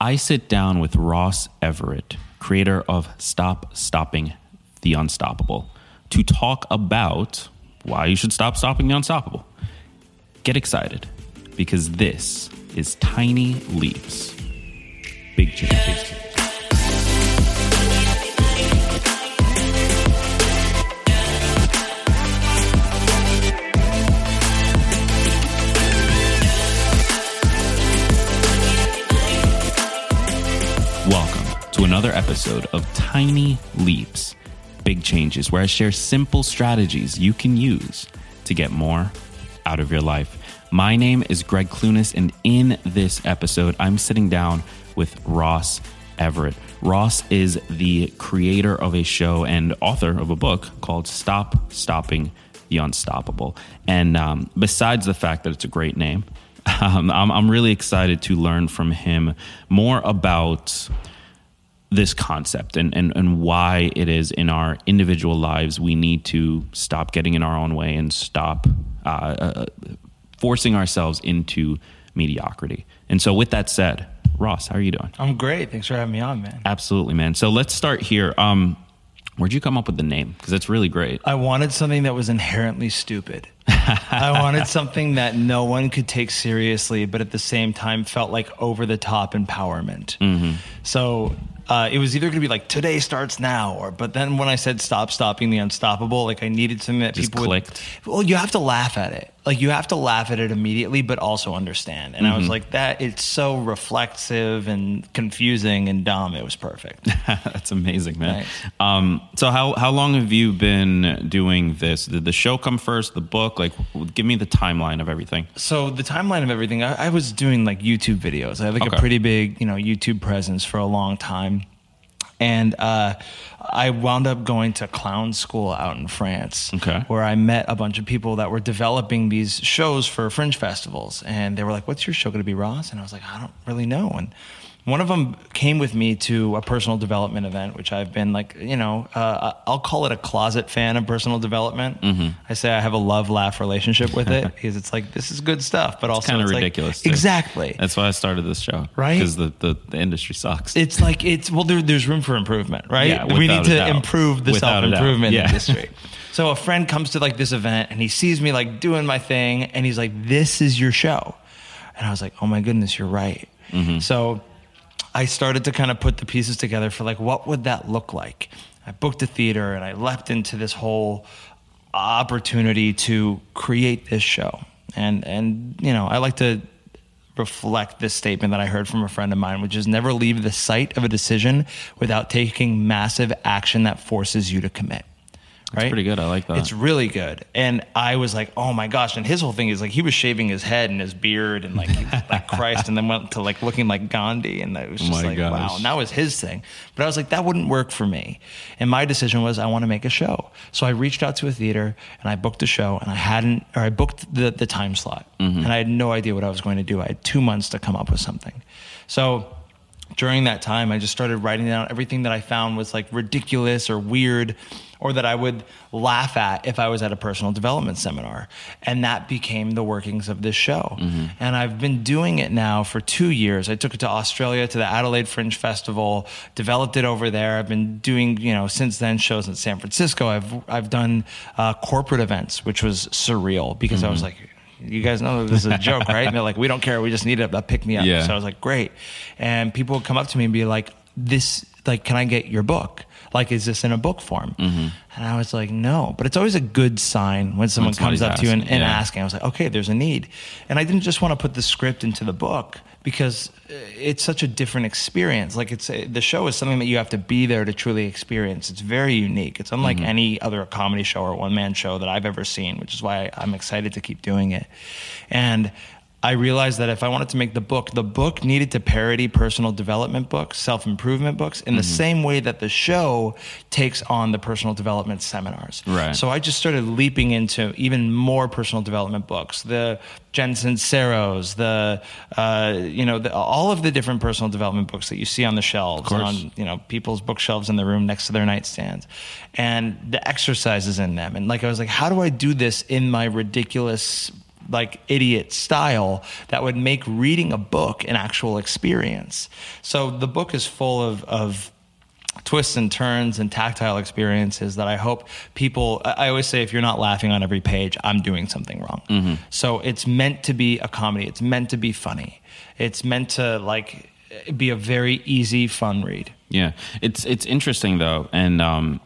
I sit down with Ross Everett, creator of Stop Stopping the Unstoppable, to talk about why you should stop stopping the unstoppable. Get excited because this is Tiny Leaps. Big change. To another episode of Tiny Leaps, Big Changes, where I share simple strategies you can use to get more out of your life. My name is Greg Clunis, and in this episode, I'm sitting down with Ross Everett. Ross is the creator of a show and author of a book called Stop Stopping the Unstoppable. And um, besides the fact that it's a great name, um, I'm, I'm really excited to learn from him more about this concept and, and, and why it is in our individual lives we need to stop getting in our own way and stop uh, uh, forcing ourselves into mediocrity. And so, with that said, Ross, how are you doing? I'm great. Thanks for having me on, man. Absolutely, man. So let's start here. Um, where'd you come up with the name? Because it's really great. I wanted something that was inherently stupid. I wanted something that no one could take seriously, but at the same time felt like over the top empowerment. Mm-hmm. So uh, it was either going to be like today starts now, or but then when I said stop stopping the unstoppable, like I needed something that Just people clicked. Would, well, you have to laugh at it. Like you have to laugh at it immediately, but also understand. And I Mm-hmm. was like, that it's so reflexive and confusing and dumb. It was perfect. That's amazing, man. Thanks. Um, so how how long have you been doing this? Did the show come first? The book? Like, give me the timeline of everything. So the timeline of everything, I, I was doing like YouTube videos. I had like Okay. a pretty big, you know, YouTube presence for a long time. And uh, I wound up going to clown school out in France, Okay. where I met a bunch of people that were developing these shows for fringe festivals. And they were like, "What's your show going to be, Ross?" And I was like, "I don't really know." And one of them came with me to a personal development event, which I've been like, you know, uh, I'll call it a closet fan of personal development. Mm-hmm. I say I have a love laugh relationship with it because it's like this is good stuff, but also Kind of it's like- ridiculous. too. exactly. That's why I started this show. Right? Because the, the, the industry sucks. it's like it's well, there, there's room for improvement, right? Yeah, we need to improve the self improvement Yeah. industry. So a friend comes to like this event and he sees me like doing my thing and he's like, "This is your show," and I was like, "Oh my goodness, you're right." Mm-hmm. So I started to kind of put the pieces together for like, what would that look like? I booked a theater and I leapt into this whole opportunity to create this show. And and you know, I like to reflect this statement that I heard from a friend of mine, which is never leave the site of a decision without taking massive action that forces you to commit. Right? pretty good. I like that. It's really good. And I was like, oh my gosh. And his whole thing is like he was shaving his head and his beard and like, like Christ, and then went to like looking like Gandhi. And it was oh just my like, gosh. wow. And that was his thing. But I was like, that wouldn't work for me. And my decision was I want to make a show. So I reached out to a theater and I booked a show and I hadn't, or I booked the, the time slot. Mm-hmm. And I had no idea what I was going to do. I had two months to come up with something. So during that time, I just started writing down everything that I found was like ridiculous or weird or that I would laugh at if I was at a personal development seminar. And that became the workings of this show. And I've been doing it now for two years. I took it to Australia to the Adelaide Fringe Festival, developed it over there. I've been doing, you know, since then shows in San Francisco. I've, I've done uh, corporate events, which was surreal because I was like, you guys know that this is a joke, right? And they're like, we don't care. We just need a pick me up. Yeah. So I was like, great. And people would come up to me and be like, this like can I get your book? Like is this in a book form? Mm-hmm. And I was like, no. But it's always a good sign when someone comes up to you and, asking, and yeah. asking. I was like, okay, there's a need. And I didn't just want to put the script into the book because uh, it's such a different experience. Like it's uh, the show is something that you have to be there to truly experience. It's very unique. It's unlike any other comedy show or one man show that I've ever seen, which is why I'm excited to keep doing it. And I realized that if I wanted to make the book, the book needed to parody personal development books, self improvement books, in the same way that the show takes on the personal development seminars. Right. So I just started leaping into even more personal development books, the Jen Sinceros, the uh, you know the, all of the different personal development books that you see on the shelves, on you know people's bookshelves in the room next to their nightstands, and the exercises in them. And like I was like, how do I do this in my ridiculous like idiot style that would make reading a book an actual experience? So the book is full of of twists and turns and tactile experiences that I hope people. I always say, if you're not laughing on every page, I'm doing something wrong. So it's meant to be a comedy. It's meant to be funny. It's meant to like be a very easy, fun read. Yeah, it's it's interesting though, and um,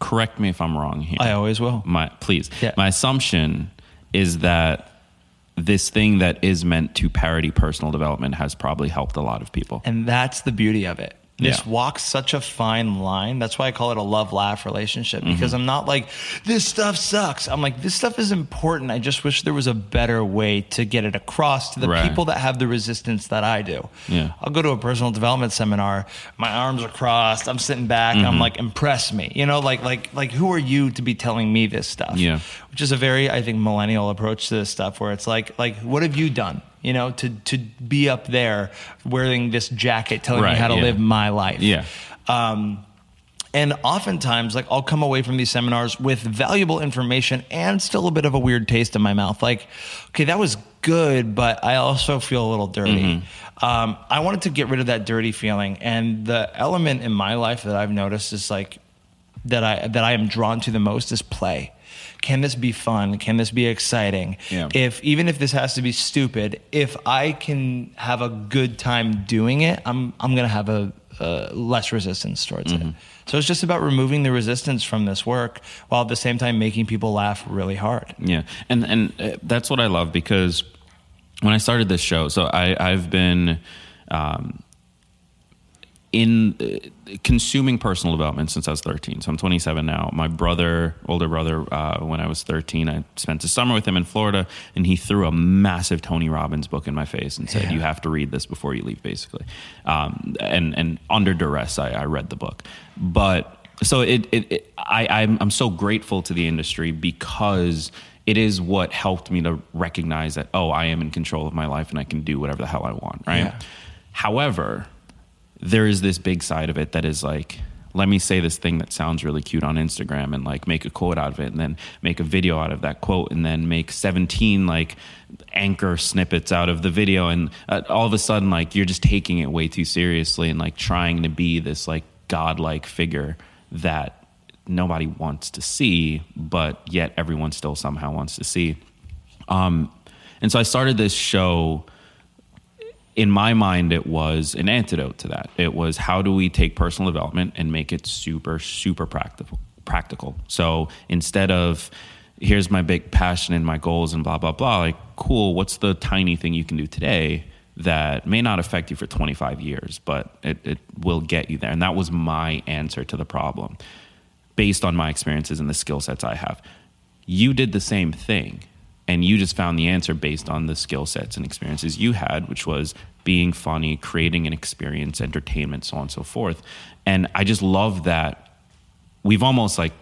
correct me if I'm wrong here. I always will. My please. Yeah. My assumption is that this thing that is meant to parody personal development has probably helped a lot of people. And that's the beauty of it. This Yeah. walks such a fine line. That's why I call it a love laugh relationship because mm-hmm. I'm not like, this stuff sucks. I'm like, this stuff is important. I just wish there was a better way to get it across to the Right. people that have the resistance that I do. Yeah. I'll go to a personal development seminar, my arms are crossed, I'm sitting back, and I'm mm-hmm. like, impress me. You know, like, like, like, who are you to be telling me this stuff? Yeah. Which is a very, I think, millennial approach to this stuff where it's like, like, what have you done? You know, to to be up there wearing this jacket telling Right, me how to yeah. live my life. Yeah. Um, and oftentimes, like I'll come away from these seminars with valuable information and still a bit of a weird taste in my mouth. Like, okay, that was good, but I also feel a little dirty. Um, I wanted to get rid of that dirty feeling, and the element in my life that I've noticed is like that I that I am drawn to the most is play. Can this be fun? Can this be exciting? Yeah. If even if this has to be stupid, if I can have a good time doing it, I'm I'm gonna have a, uh less resistance towards it. So it's just about removing the resistance from this work while at the same time making people laugh really hard. Yeah, and and uh, that's what I love because when I started this show, so I I've been um, in uh, consuming personal development since I was 13. So I'm 27 now. My brother, older brother, uh, when I was 13, I spent a summer with him in Florida, and he threw a massive Tony Robbins book in my face and said, Yeah. "You have to read this before you leave." Basically, um, and and under duress, I, I read the book, but. So it, it, it I, I'm, I'm so grateful to the industry because it is what helped me to recognize that oh I am in control of my life and I can do whatever the hell I want right. Yeah. However, there is this big side of it that is like let me say this thing that sounds really cute on Instagram and like make a quote out of it and then make a video out of that quote and then make 17 like anchor snippets out of the video and uh, all of a sudden like you're just taking it way too seriously and like trying to be this like godlike figure that nobody wants to see but yet everyone still somehow wants to see. Um, and so I started this show in my mind, it was an antidote to that. It was how do we take personal development and make it super, super practical? Practical. So instead of here's my big passion and my goals and blah blah blah, like cool. What's the tiny thing you can do today that may not affect you for 25 years, but it, it will get you there? And that was my answer to the problem, based on my experiences and the skill sets I have. You did the same thing and you just found the answer based on the skill sets and experiences you had, which was being funny, creating an experience, entertainment, so on and so forth. And I just love that we've almost like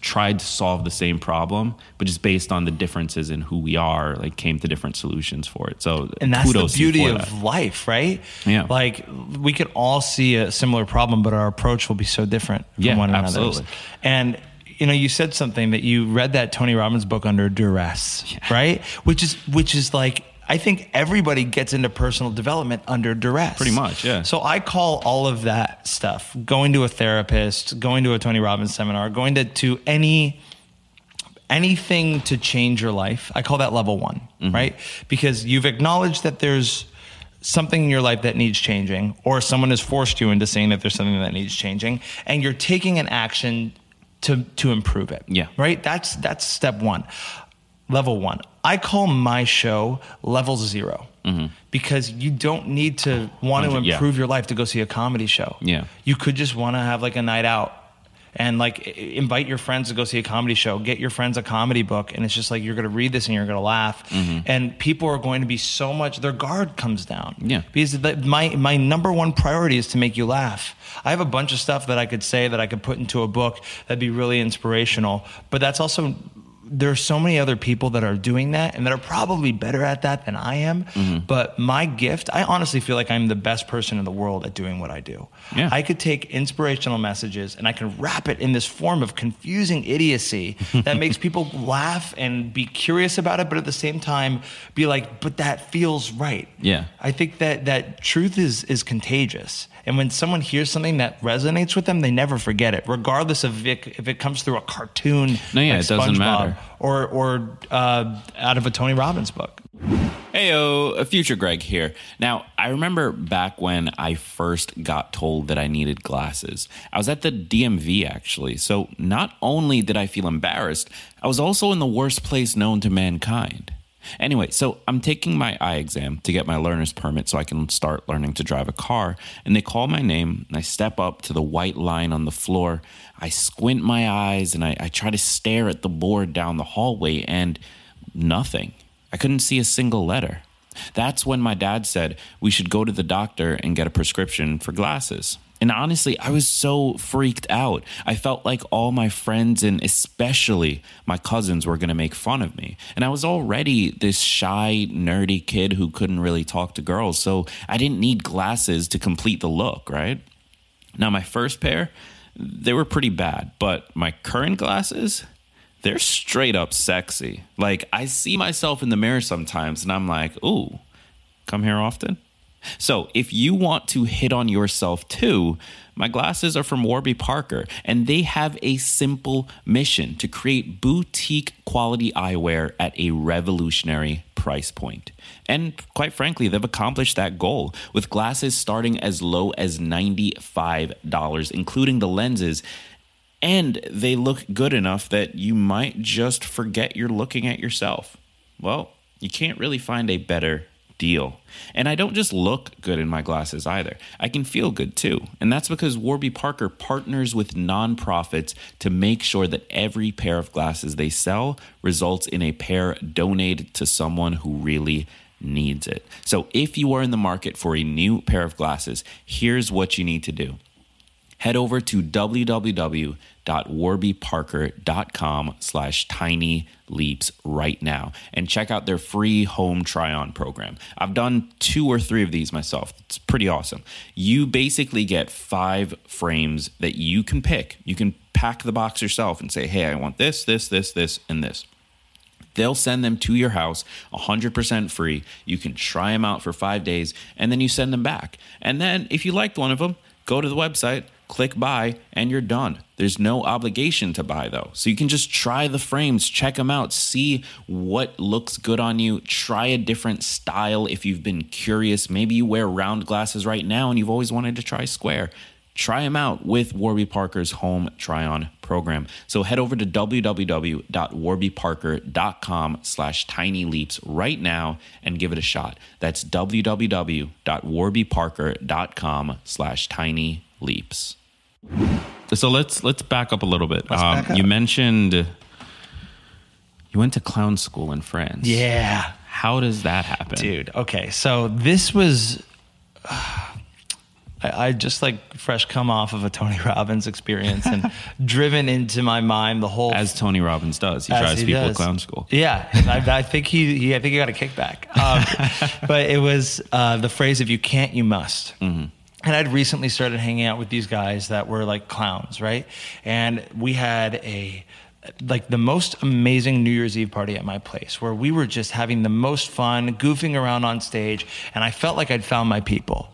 tried to solve the same problem, but just based on the differences in who we are, like came to different solutions for it. So And that's the beauty of that. life, right? Yeah. Like we could all see a similar problem, but our approach will be so different from Yeah, one absolutely. another. And you know, you said something that you read that Tony Robbins book under duress, right? Which is which is like I think everybody gets into personal development under duress. Pretty much, yeah. So I call all of that stuff going to a therapist, going to a Tony Robbins seminar, going to, to any anything to change your life. I call that level one, Mm-hmm. right? Because you've acknowledged that there's something in your life that needs changing, or someone has forced you into saying that there's something that needs changing, and you're taking an action to to improve it. Yeah. Right? That's that's step one. Level one. I call my show level 0 mm-hmm. because you don't need to want to Hundred- yeah. improve your life to go see a comedy show. Yeah. You could just want to have like a night out and like invite your friends to go see a comedy show. Get your friends a comedy book, and it's just like you're going to read this and you're going to laugh, and people are going to be so much. Their guard comes down. Yeah. Because the, my my number one priority is to make you laugh. I have a bunch of stuff that I could say that I could put into a book that'd be really inspirational, but that's also there's so many other people that are doing that and that are probably better at that than I am. Mm-hmm. But my gift, I honestly feel like I'm the best person in the world at doing what I do. Yeah. I could take inspirational messages and I can wrap it in this form of confusing idiocy that makes people laugh and be curious about it, but at the same time be like, but that feels right. Yeah. I think that that truth is is contagious. And when someone hears something that resonates with them, they never forget it, regardless of if it, if it comes through a cartoon. No, yeah, like it doesn't matter. Or or uh, out of a Tony Robbins book. Heyo, future Greg here. Now, I remember back when I first got told that I needed glasses. I was at the DMV actually. So, not only did I feel embarrassed, I was also in the worst place known to mankind. Anyway, so I'm taking my eye exam to get my learner's permit so I can start learning to drive a car. And they call my name, and I step up to the white line on the floor. I squint my eyes and I, I try to stare at the board down the hallway, and nothing. I couldn't see a single letter. That's when my dad said we should go to the doctor and get a prescription for glasses. And honestly, I was so freaked out. I felt like all my friends and especially my cousins were going to make fun of me. And I was already this shy, nerdy kid who couldn't really talk to girls. So I didn't need glasses to complete the look, right? Now, my first pair, they were pretty bad, but my current glasses, they're straight up sexy. Like, I see myself in the mirror sometimes and I'm like, ooh, come here often? So, if you want to hit on yourself too, my glasses are from Warby Parker, and they have a simple mission to create boutique quality eyewear at a revolutionary price point. And quite frankly, they've accomplished that goal with glasses starting as low as $95, including the lenses. And they look good enough that you might just forget you're looking at yourself. Well, you can't really find a better deal. And I don't just look good in my glasses either. I can feel good too. And that's because Warby Parker partners with nonprofits to make sure that every pair of glasses they sell results in a pair donated to someone who really needs it. So if you are in the market for a new pair of glasses, here's what you need to do head over to www.warbyparker.com slash tiny leaps right now and check out their free home try-on program. I've done two or three of these myself. It's pretty awesome. You basically get five frames that you can pick. You can pack the box yourself and say hey i want this this this this and this. They'll send them to your house 100% free. You can try them out for five days and then you send them back. And then if you liked one of them, go to the website, click buy, and you're done. There's no obligation to buy though. So you can just try the frames, check them out, see what looks good on you, try a different style if you've been curious. Maybe you wear round glasses right now and you've always wanted to try square. Try them out with Warby Parker's home try on program. So head over to www.warbyparker.com slash tiny leaps right now and give it a shot. That's www.warbyparker.com slash tiny leaps. So let's let's back up a little bit. Um, you mentioned you went to clown school in France. Yeah. How does that happen? Dude, okay. So this was I, I just like fresh come off of a Tony Robbins experience and driven into my mind the whole As Tony Robbins does, he As drives he people does. to clown school. Yeah, I, I think he, he, I think he got a kickback. Um, but it was uh, the phrase "if you can't, you must." Mm-hmm. And I'd recently started hanging out with these guys that were like clowns, right? And we had a like the most amazing New Year's Eve party at my place where we were just having the most fun, goofing around on stage, and I felt like I'd found my people.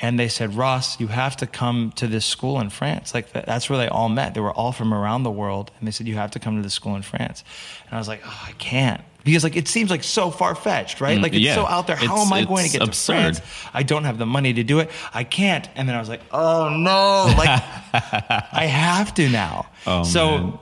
And they said, Ross, you have to come to this school in France. Like that's where they all met. They were all from around the world, and they said you have to come to this school in France. And I was like, oh, I can't Because like it seems like so far fetched, right? Mm, like it's yeah. so out there. How It's- am I going to get absurd. to France? I don't have the money to do it. I can't. And then I was like, oh no, like I have to now. Oh, so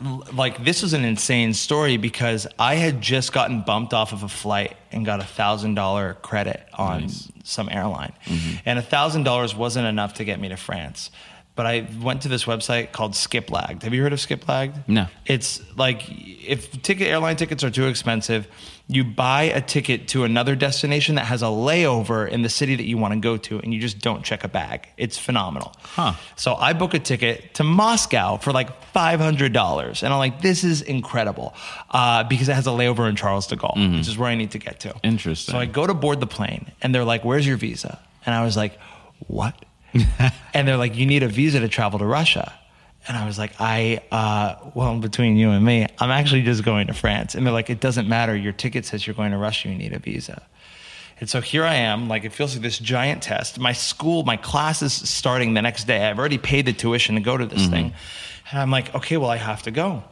man. like this is an insane story because I had just gotten bumped off of a flight and got a thousand dollar credit on Nice. some airline, Mm-hmm. and a thousand dollars wasn't enough to get me to France. But I went to this website called Skiplagged. Have you heard of Skiplagged? No. It's like if ticket airline tickets are too expensive, you buy a ticket to another destination that has a layover in the city that you want to go to, and you just don't check a bag. It's phenomenal. Huh. So I book a ticket to Moscow for like five hundred dollars, and I'm like, this is incredible uh, because it has a layover in Charles de Gaulle, which is where I need to get to. Interesting. So I go to board the plane, and they're like, "Where's your visa?" And I was like, "What?" and they're like, "You need a visa to travel to Russia." And I was like, "I, uh, well, between you and me, I'm actually just going to France." And they're like, "It doesn't matter. Your ticket says you're going to Russia. You need a visa." And so here I am, like it feels like this giant test. My school, my class is starting the next day. I've already paid the tuition to go to this thing. And I'm like, okay, well, I have to go.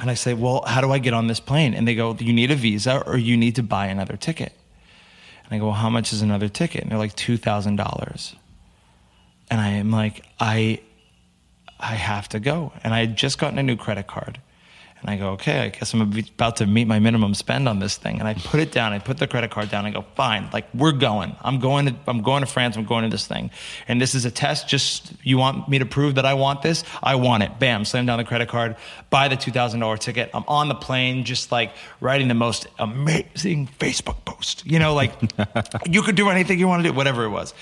And I say, well, how do I get on this plane? And they go, you need a visa or you need to buy another ticket. And I go, well, how much is another ticket? And they're like, $2,000. And I am like, I, I have to go. And I had just gotten a new credit card. And I go, okay, I guess I'm about to meet my minimum spend on this thing. And I put it down. I put the credit card down. I go, fine, like we're going. I'm going to, I'm going to France. I'm going to this thing. And this is a test. Just you want me to prove that I want this? I want it. Bam, slam down the credit card, buy the two thousand dollar ticket. I'm on the plane, just like writing the most amazing Facebook post. You know, like you could do anything you want to do, whatever it was.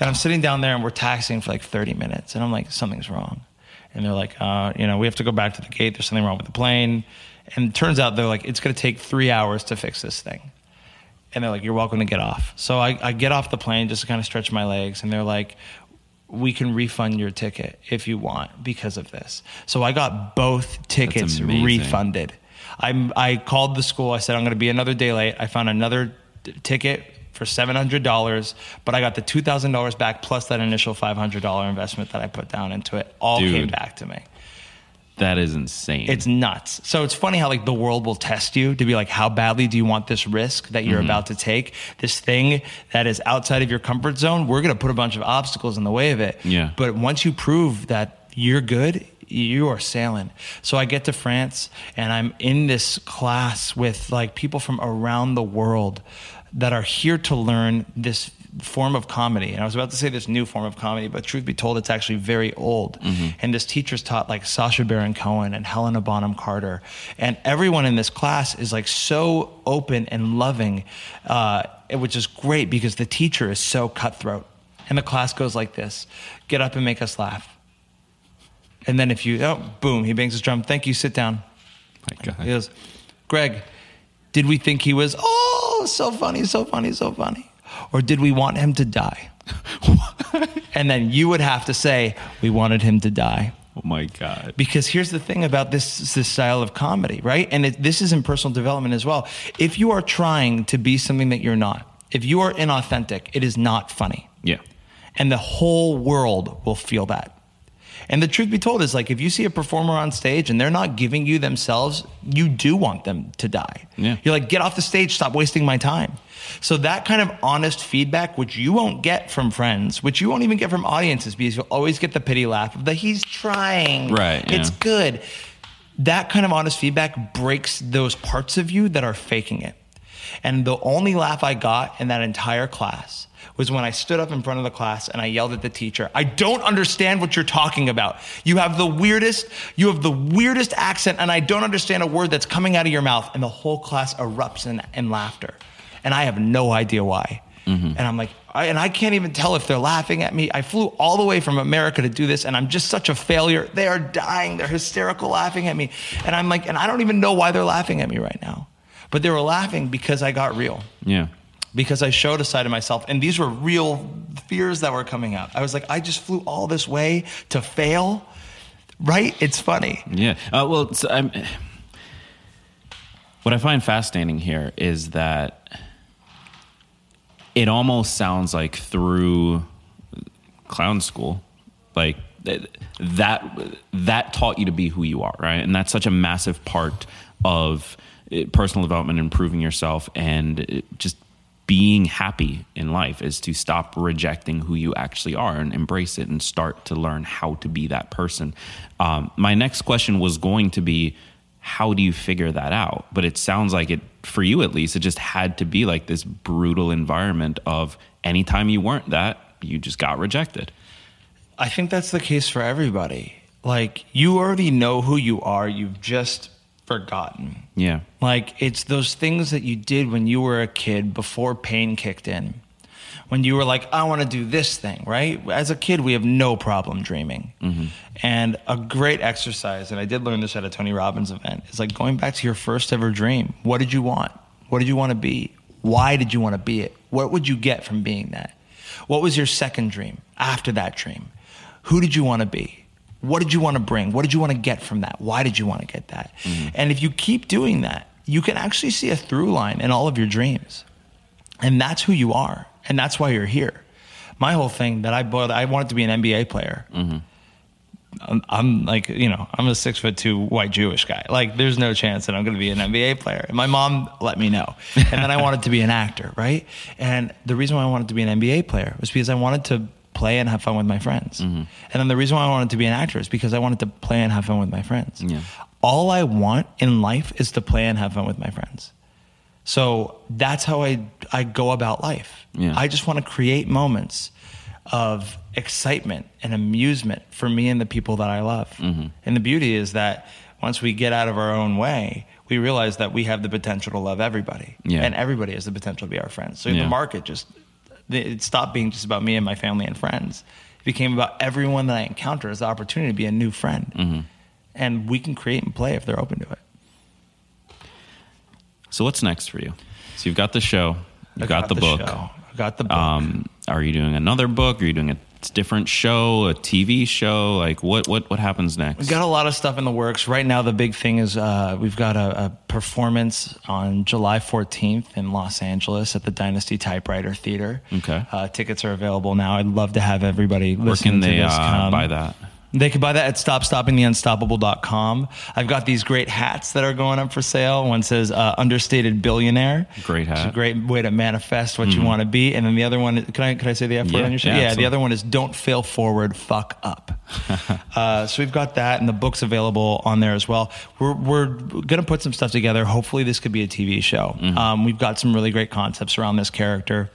And I'm sitting down there and we're taxing for like 30 minutes. And I'm like, something's wrong. And they're like, uh, you know, we have to go back to the gate. There's something wrong with the plane. And it turns out they're like, it's going to take three hours to fix this thing. And they're like, you're welcome to get off. So I, I get off the plane just to kind of stretch my legs. And they're like, we can refund your ticket if you want because of this. So I got both tickets refunded. I, I called the school. I said, I'm going to be another day late. I found another t- ticket for $700, but I got the $2,000 back plus that initial $500 investment that I put down into it. All Dude. came back to me. That is insane. It's nuts. So it's funny how like the world will test you to be like, how badly do you want this risk that Mm-hmm. you're about to take? This thing that is outside of your comfort zone. We're going to put a bunch of obstacles in the way of it. Yeah. But once you prove that you're good, you are sailing. So I get to France and I'm in this class with like people from around the world that are here to learn this form of comedy. And I was about to say this new form of comedy, but truth be told, it's actually very old. And this teacher's taught like Sacha Baron Cohen and Helena Bonham Carter. And everyone in this class is like so open and loving, uh, which is great because the teacher is so cutthroat. And the class goes like this get up and make us laugh. And then if you, oh, boom, he bangs his drum. Thank you, sit down. My God. He goes, Greg, did we think he was, oh, so funny, so funny, so funny? Or did we want him to die? and then you would have to say, we wanted him to die. Oh my God. Because here's the thing about this this style of comedy, right? And it, this is in personal development as well. If you are trying to be something that you're not, if you are inauthentic, it is not funny. Yeah. And the whole world will feel that. And the truth be told is like if you see a performer on stage and they're not giving you themselves, you do want them to die. Yeah. You're like, get off the stage, stop wasting my time. So that kind of honest feedback, which you won't get from friends, which you won't even get from audiences, because you'll always get the pity laugh of the he's trying. Right, It's yeah. good. That kind of honest feedback breaks those parts of you that are faking it. And the only laugh I got in that entire class was when I stood up in front of the class and I yelled at the teacher, I don't understand what you're talking about. You have the weirdest, you have the weirdest accent, and I don't understand a word that's coming out of your mouth. And the whole class erupts in, in laughter. And I have no idea why. Mm-hmm. And I'm like, I, and I can't even tell if they're laughing at me. I flew all the way from America to do this, and I'm just such a failure. They are dying. They're hysterical laughing at me. And I'm like, and I don't even know why they're laughing at me right now. But they were laughing because I got real Yeah. Because I showed a side of myself, and these were real fears that were coming out. I was like, I just flew all this way to fail, right? It's funny. Yeah. Uh, well, so what I find fascinating here is that it almost sounds like through clown school, like that that taught you to be who you are, right? And that's such a massive part of uh, personal development, improving yourself, and uh, just being happy in life is to stop rejecting who you actually are and embrace it and start to learn how to be that person. Um, my next question was going to be, how do you figure that out? But it sounds like it, for you at least, it just had to be like this brutal environment of anytime you weren't that, you just got rejected. I think that's the case for everybody. Like you already know who you are, you've just forgotten. Yeah. Like it's those things that you did when you were a kid before pain kicked in. When you were like, I want to do this thing, right? As a kid, we have no problem dreaming. Mm-hmm. And a great exercise, and I did learn this at a Tony Robbins event, is like going back to your first ever dream. What did you want? What did you want to be? Why did you want to be it? What would you get from being that? What was your second dream after that dream? Who did you want to be? What did you want to bring? What did you want to get from that? Why did you want to get that? Mm-hmm. And if you keep doing that, you can actually see a through line in all of your dreams. And that's who you are. And that's why you're here. My whole thing that I boiled, I wanted to be an NBA player. Mm-hmm. I'm, I'm, like, you know, I'm a six foot two white Jewish guy. Like, there's no chance that I'm going to be an NBA player. And my mom let me know. And then I wanted to be an actor, right? And the reason why I wanted to be an NBA player was because I wanted to play and have fun with my friends. Mm-hmm. And then the reason why I wanted to be an actor is because I wanted to play and have fun with my friends. Yeah. All I want in life is to play and have fun with my friends. So that's how I I go about life. Yeah. I just want to create moments of excitement and amusement for me and the people that I love. Mm-hmm. And the beauty is that once we get out of our own way, we realize that we have the potential to love everybody. Yeah. And everybody has the potential to be our friends. So yeah. the market just it stopped being just about me and my family and friends. It became about everyone that I encounter as the opportunity to be a new friend. Mm-hmm. And we can create and play if they're open to it. So what's next for you? So you've got the show, you've got, got, the, the book. Show. I got the book. Um, are you doing another book? Are you doing a different show, a TV show? Like what what what happens next? We've got a lot of stuff in the works right now. The big thing is uh, we've got a, a, performance on July 14th in Los Angeles at the Dynasty Typewriter Theater. Okay, uh, tickets are available now. I'd love to have everybody. Where can they uh, buy that? They can buy that at stopstoppingtheunstoppable.com. I've got these great hats that are going up for sale. One says uh, understated billionaire. Great hat. It's a great way to manifest what mm-hmm. you want to be. And then the other one, can I, can I say the F word yeah, on your show? Yeah, yeah the other one is don't fail forward, fuck up. uh, so we've got that and the book's available on there as well. We're, we're going to put some stuff together. Hopefully this could be a TV show. Mm-hmm. Um, we've got some really great concepts around this character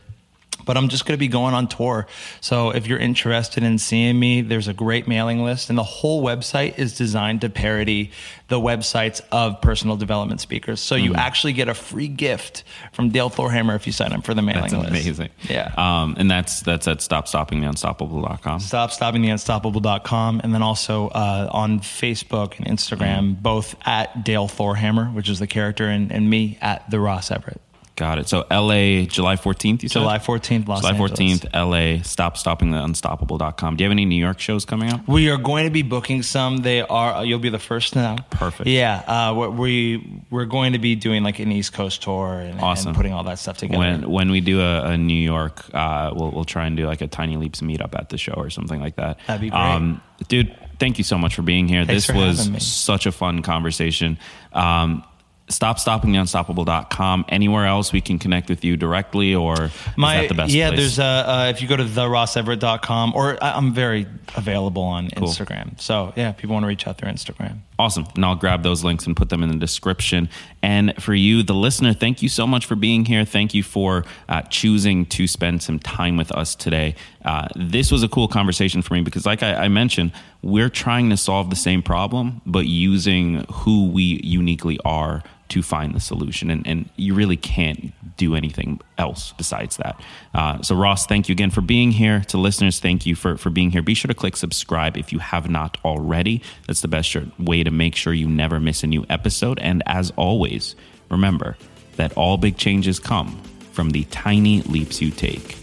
but I'm just going to be going on tour. So if you're interested in seeing me, there's a great mailing list, and the whole website is designed to parody the websites of personal development speakers. So mm-hmm. you actually get a free gift from Dale Thorhammer if you sign up for the mailing that's list. Amazing. Yeah. Um, and that's that's at stopstoppingtheunstoppable.com. Stopstoppingtheunstoppable.com, and then also uh, on Facebook and Instagram, mm-hmm. both at Dale Thorhammer, which is the character, and, and me at the Ross Everett. Got it. So LA, July 14th, you said? July 14th, Los July 14th, Angeles. LA, stop stopping the unstoppable.com. Do you have any New York shows coming up? We are going to be booking some. They are, you'll be the first to know. Perfect. Yeah. Uh, we, we're going to be doing like an East Coast tour and, awesome. and putting all that stuff together. When, when we do a, a New York, uh, we'll, we'll try and do like a Tiny Leaps meetup at the show or something like that. That'd be great. Um, dude, thank you so much for being here. Thanks this was such a fun conversation. Um, stopstoppingtheunstoppable.com. Anywhere else we can connect with you directly or My, the best Yeah, place? there's a, uh, if you go to therosseverett.com or I'm very available on cool. Instagram. So yeah, people want to reach out through Instagram. Awesome. And I'll grab those links and put them in the description. And for you, the listener, thank you so much for being here. Thank you for uh, choosing to spend some time with us today. Uh, this was a cool conversation for me because, like I, I mentioned, we're trying to solve the same problem, but using who we uniquely are to find the solution. And, and you really can't do anything else besides that. Uh, so, Ross, thank you again for being here. To listeners, thank you for, for being here. Be sure to click subscribe if you have not already. That's the best way to make sure you never miss a new episode. And as always, remember that all big changes come from the tiny leaps you take